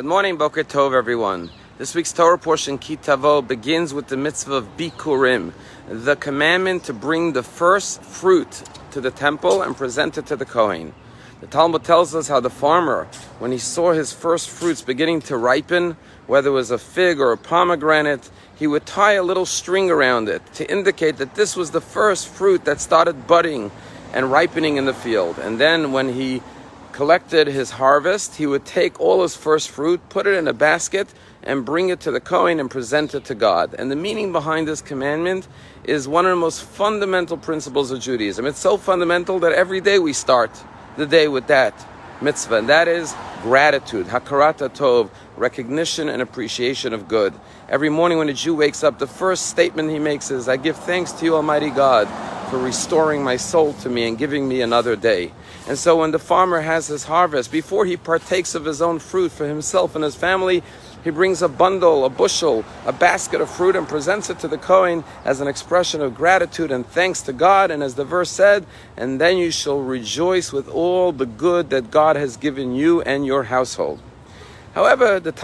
Good morning, Boker Tov, everyone. This week's Torah portion, Ki Tavo, begins with the mitzvah of Bikurim, the commandment to bring the first fruit to the temple and present it to the Kohen. The Talmud tells us how the farmer, when he saw his first fruits beginning to ripen, whether it was a fig or a pomegranate, he would tie a little string around it to indicate that this was the first fruit that started budding and ripening in the field. And then when he collected his harvest, he would take all his first fruit, put it in a basket, and bring it to the Kohen and present it to God. And the meaning behind this commandment is one of the most fundamental principles of Judaism. It's so fundamental that every day we start the day with that mitzvah, and that is gratitude, hakarat hatov, recognition and appreciation of good. Every morning when a Jew wakes up, the first statement he makes is, I give thanks to you, Almighty God, for restoring my soul to me and giving me another day. And so when the farmer has his harvest, before he partakes of his own fruit for himself and his family, he brings a bundle, a bushel, a basket of fruit and presents it to the Kohen as an expression of gratitude and thanks to God. And as the verse said, and then you shall rejoice with all the good that God has given you and your household. However, the